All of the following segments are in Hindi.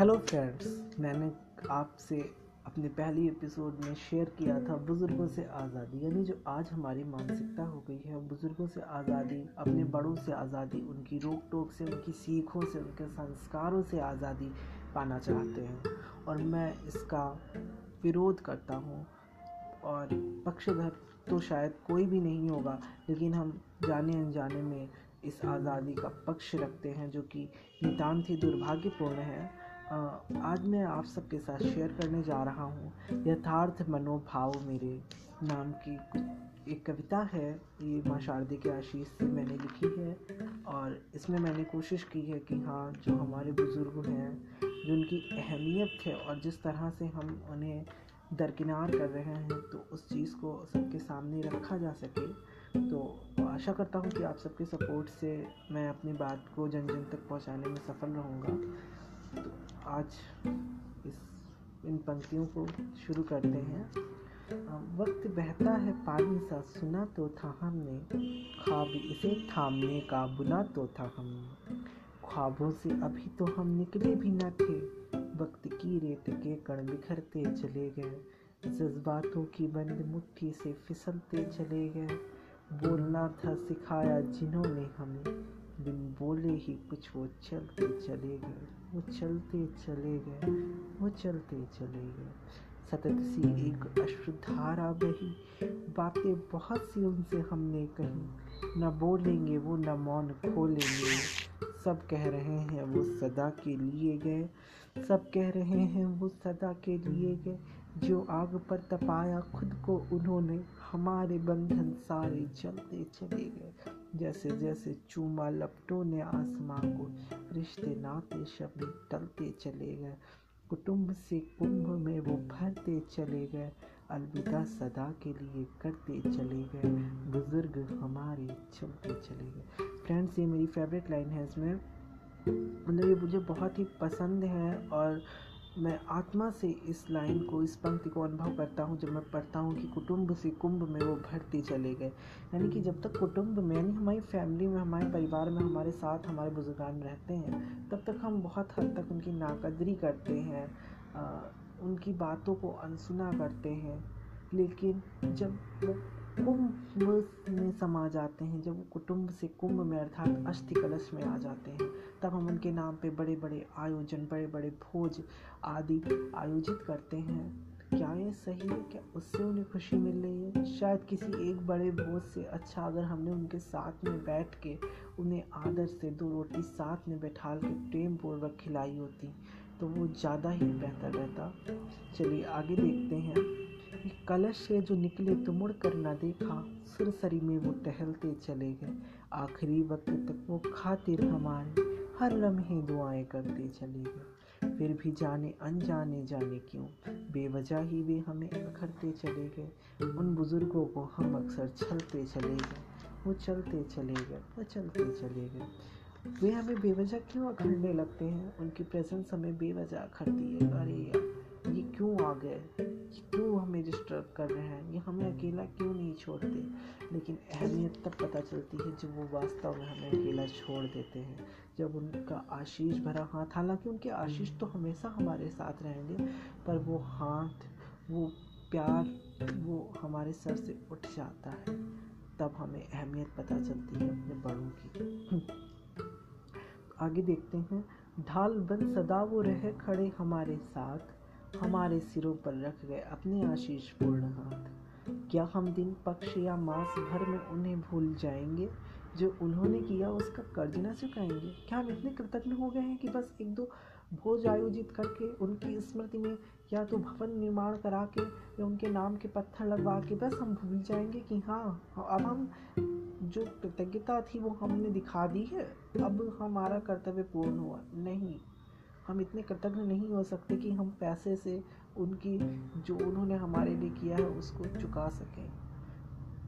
हेलो फ्रेंड्स मैंने आपसे अपने पहली एपिसोड में शेयर किया था बुज़ुर्गों से आज़ादी, यानी जो आज हमारी मानसिकता हो गई है, बुज़ुर्गों से आज़ादी, अपने बड़ों से आज़ादी, उनकी रोक टोक से, उनकी सीखों से, उनके संस्कारों से आज़ादी पाना चाहते हैं। और मैं इसका विरोध करता हूँ, और पक्षधर तो शायद कोई भी नहीं होगा, लेकिन हम जाने अनजाने में इस आज़ादी का पक्ष रखते हैं, जो कि नितान्त ही दुर्भाग्यपूर्ण है। आज मैं आप सबके साथ शेयर करने जा रहा हूँ। यथार्थ मनोभाव मेरे नाम की एक कविता है। ये माँ शारदे के आशीष से मैंने लिखी है और इसमें मैंने कोशिश की है कि हाँ जो हमारे बुज़ुर्ग हैं, जो उनकी अहमियत है और जिस तरह से हम उन्हें दरकिनार कर रहे हैं तो उस चीज़ को सबके सामने रखा जा सके। तो आशा करता हूँ कि आप सबके सपोर्ट से मैं अपनी बात को जन जन तक पहुँचाने में सफल रहूँगा। तो आज इस इन पंक्तियों को शुरू करते हैं। वक्त बहता है पानी सा, सुना तो था हमने। ख्वाब इसे थामने का, बुला तो था हमने। ख्वाबों से अभी तो हम निकले भी न थे। वक्त की रेत के कण बिखरते चले गए। जज्बातों की बंद मुट्ठी से फिसलते चले गए। बोलना था, सिखाया जिन्होंने हमें। बिन बोले ही कुछ, वो चलते चले गए, वो चलते चले गए, वो चलते चले गए। सतत सी एक अश्रुधारा बही, बातें बहुत सी उनसे हमने कही। न बोलेंगे वो, न मौन खोलेंगे। सब कह रहे हैं वो सदा के लिए गए, सब कह रहे हैं वो सदा के लिए गए। जो आग पर तपाया खुद को, उन्होंने हमारे बंधन सारे चलते चले गए। जैसे जैसे चूमा लपटों ने आसमां को, रिश्ते नाते शब्द टलते चले गए। कुटुंब से कुंभ में वो भरते चले गए। अलविदा सदा के लिए करते चले गए। बुज़ुर्ग हमारे चलते चले गए। फ्रेंड्स ये मेरी फेवरेट लाइन है इसमें। मतलब ये मुझे बहुत ही पसंद है और मैं आत्मा से इस लाइन को इस पंक्ति को अनुभव करता हूँ जब मैं पढ़ता हूँ कि कुटुंब से कुंभ में वो भरते चले गए। यानी कि जब तक कुटुंब में यानी हमारी फैमिली में हमारे परिवार में हमारे साथ हमारे बुजुर्गान रहते हैं तब तक हम बहुत हद तक उनकी नाकदरी करते हैं आ, उनकी बातों को अनसुना करते हैं। लेकिन जब कुंभ में समा जाते हैं, जब वो कुटुंब से कुंभ में अर्थात अस्थि कलश में आ जाते हैं, तब हम उनके नाम पे बड़े बड़े आयोजन बड़े बड़े भोज आदि आयोजित करते हैं। क्या ये सही है? क्या उससे उन्हें खुशी मिल रही है? शायद किसी एक बड़े भोज से अच्छा अगर हमने उनके साथ में बैठ के उन्हें आदर से दो रोटी साथ में बैठा के प्रेम पूर्वक खिलाई होती तो वो ज़्यादा ही बेहतर रहता। चलिए आगे देखते हैं। कलश से जो निकले तो मुड़ कर न देखा, सुरसरी में वो टहलते चले गए। आखिरी वक्त तक वो खातिर हमारे हर लम्हे दुआएँ करते चले गए। फिर भी जाने, अनजाने जाने क्यों? बेवजह ही वे हमें अखरते चले गए। उन बुज़ुर्गों को हम अक्सर छलते चले गए। वो चलते चले गए, वो चलते चले गए। वे हमें बेवजह क्यों अखड़ने लगते हैं? उनकी प्रेजेंस हमें बेवजह अखड़ती है। अरे यार। क्यों आ गए? क्यों हमें डिस्टर्ब कर रहे हैं? ये हमें अकेला क्यों नहीं छोड़ते लेकिन अहमियत तब पता चलती है जब वो वास्तव में हमें अकेला छोड़ देते हैं। जब उनका आशीष भरा हाथ, हालाँकि उनके आशीष तो हमेशा हमारे साथ रहेंगे, पर वो हाथ, वो प्यार, वो हमारे सर से उठ जाता है। तब हमें अहमियत पता चलती है अपने बड़ों की। आगे देखते हैं। ढाल बन सदा वो रहे खड़े हमारे साथ। हमारे सिरों पर रख गए अपने आशीष पूर्ण हाथ। क्या हम दिन पक्ष या मास भर में उन्हें भूल जाएँगे, जो उन्होंने किया उसका कर्ज न चुकाएँगे? क्या हम इतने कृतज्ञ हो गए हैं कि बस एक दो भोज आयोजित करके उनकी स्मृति में या तो भवन निर्माण करा के या उनके नाम के पत्थर लगवा के बस हम भूल जाएँगे कि हाँ अब हम जो कृतज्ञता थी वो हमने दिखा दी है। अब हमारा कर्तव्य पूर्ण हुआ। नहीं। हम इतने कृतज्ञ नहीं हो सकते कि हम पैसे से उनकी, जो उन्होंने हमारे लिए किया है, उसको चुका सकें।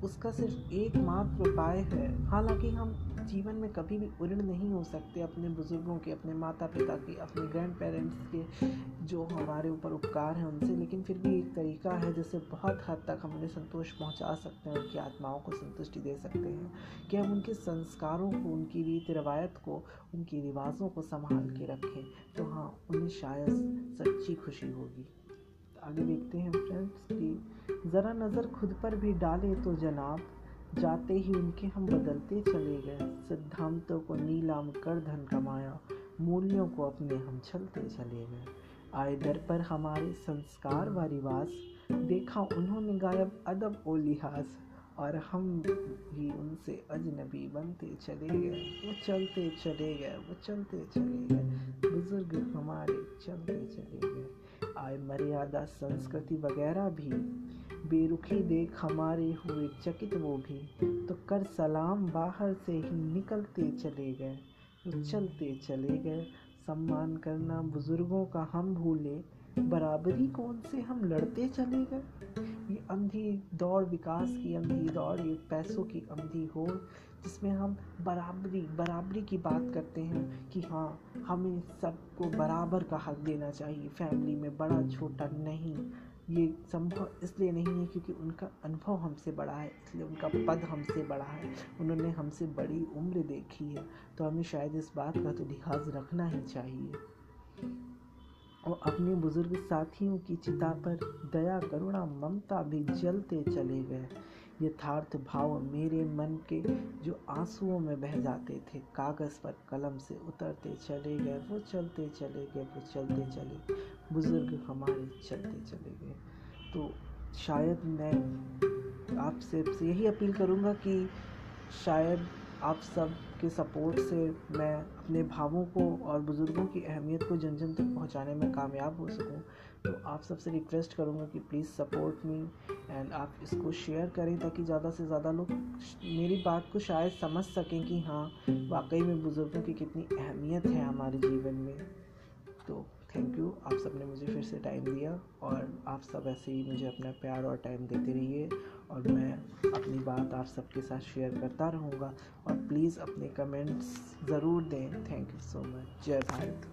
उसका सिर्फ़ एकमात्र उपाय है। हालाँकि हम जीवन में कभी भी उऋण नहीं हो सकते अपने बुज़ुर्गों के, अपने माता पिता के, अपने ग्रैंड पेरेंट्स के जो हमारे ऊपर उपकार हैं उनसे। लेकिन फिर भी एक तरीका है जिससे बहुत हद तक हम उन्हें संतोष पहुँचा सकते हैं, उनकी आत्माओं को संतुष्टि दे सकते हैं कि हम उनके संस्कारों को, उनकी रीति रवायत को, उनकी रिवाज़ों को संभाल के रखें। तो हाँ उन्हें शायद सच्ची खुशी होगी। आगे देखते हैं फ्रेंड्स कि ज़रा नज़र खुद पर भी डालें तो जनाब जाते ही उनके हम बदलते चले गए। सिद्धांतों को नीलाम कर धन कमाया, मूल्यों को अपने हम चलते चले गए। आए दर पर हमारे संस्कार व रिवाज, देखा उन्होंने गायब अदब ओ लिहाज, और हम भी उनसे अजनबी बनते चले गए। वो चलते चले गए, वो चलते चले गए। बुज़ुर्ग हमारे चलते चले गए। आय मर्यादा, संस्कृति वगैरह भी बेरुखी देख हमारे हुए चकित वो भी। तो कर सलाम बाहर से ही निकलते चले गए तो चलते चले गए। सम्मान करना बुज़ुर्गों का हम भूले, बराबरी कौन से हम लड़ते चले गए? ये अंधी दौड़, विकास की अंधी दौड़, ये पैसों की अंधी हो जिसमें हम बराबरी बराबरी की बात करते हैं कि हाँ हमें सबको बराबर का हक देना चाहिए। फैमिली में बड़ा, छोटा नहीं ये संभव इसलिए नहीं है क्योंकि उनका अनुभव हमसे बड़ा है, इसलिए उनका पद हमसे बड़ा है। उन्होंने हमसे बड़ी उम्र देखी है तो हमें शायद इस बात का तो लिहाज रखना ही चाहिए। और अपने बुज़ुर्ग साथियों की चिता पर दया, करुणा, ममता भी जलते चले गए। यथार्थ भाव मेरे मन के जो आंसुओं में बह जाते थे, कागज़ पर कलम से उतरते चले गए, वो चलते चले गए, वो चलते चले बुज़ुर्ग हमारे चलते चले गए। तो शायद मैं आपसे यही अपील करूँगा कि शायद आप सब के सपोर्ट से मैं अपने भावों को और बुज़ुर्गों की अहमियत को जन जन तक पहुँचाने में कामयाब हो सकूँ। तो आप सबसे रिक्वेस्ट करूँगा कि प्लीज़ सपोर्ट मी एंड आप इसको शेयर करें ताकि ज़्यादा से ज़्यादा लोग मेरी बात को शायद समझ सकें कि हाँ वाकई में बुज़ुर्गों की कितनी अहमियत है हमारे जीवन में। तो थैंक यू आप सबने मुझे फिर से टाइम दिया और आप सब ऐसे ही मुझे अपना प्यार और टाइम देते रहिए और मैं अपनी बात आप सबके साथ शेयर करता रहूँगा और प्लीज़ अपने कमेंट्स ज़रूर दें। थैंक यू सो मच जय भारत।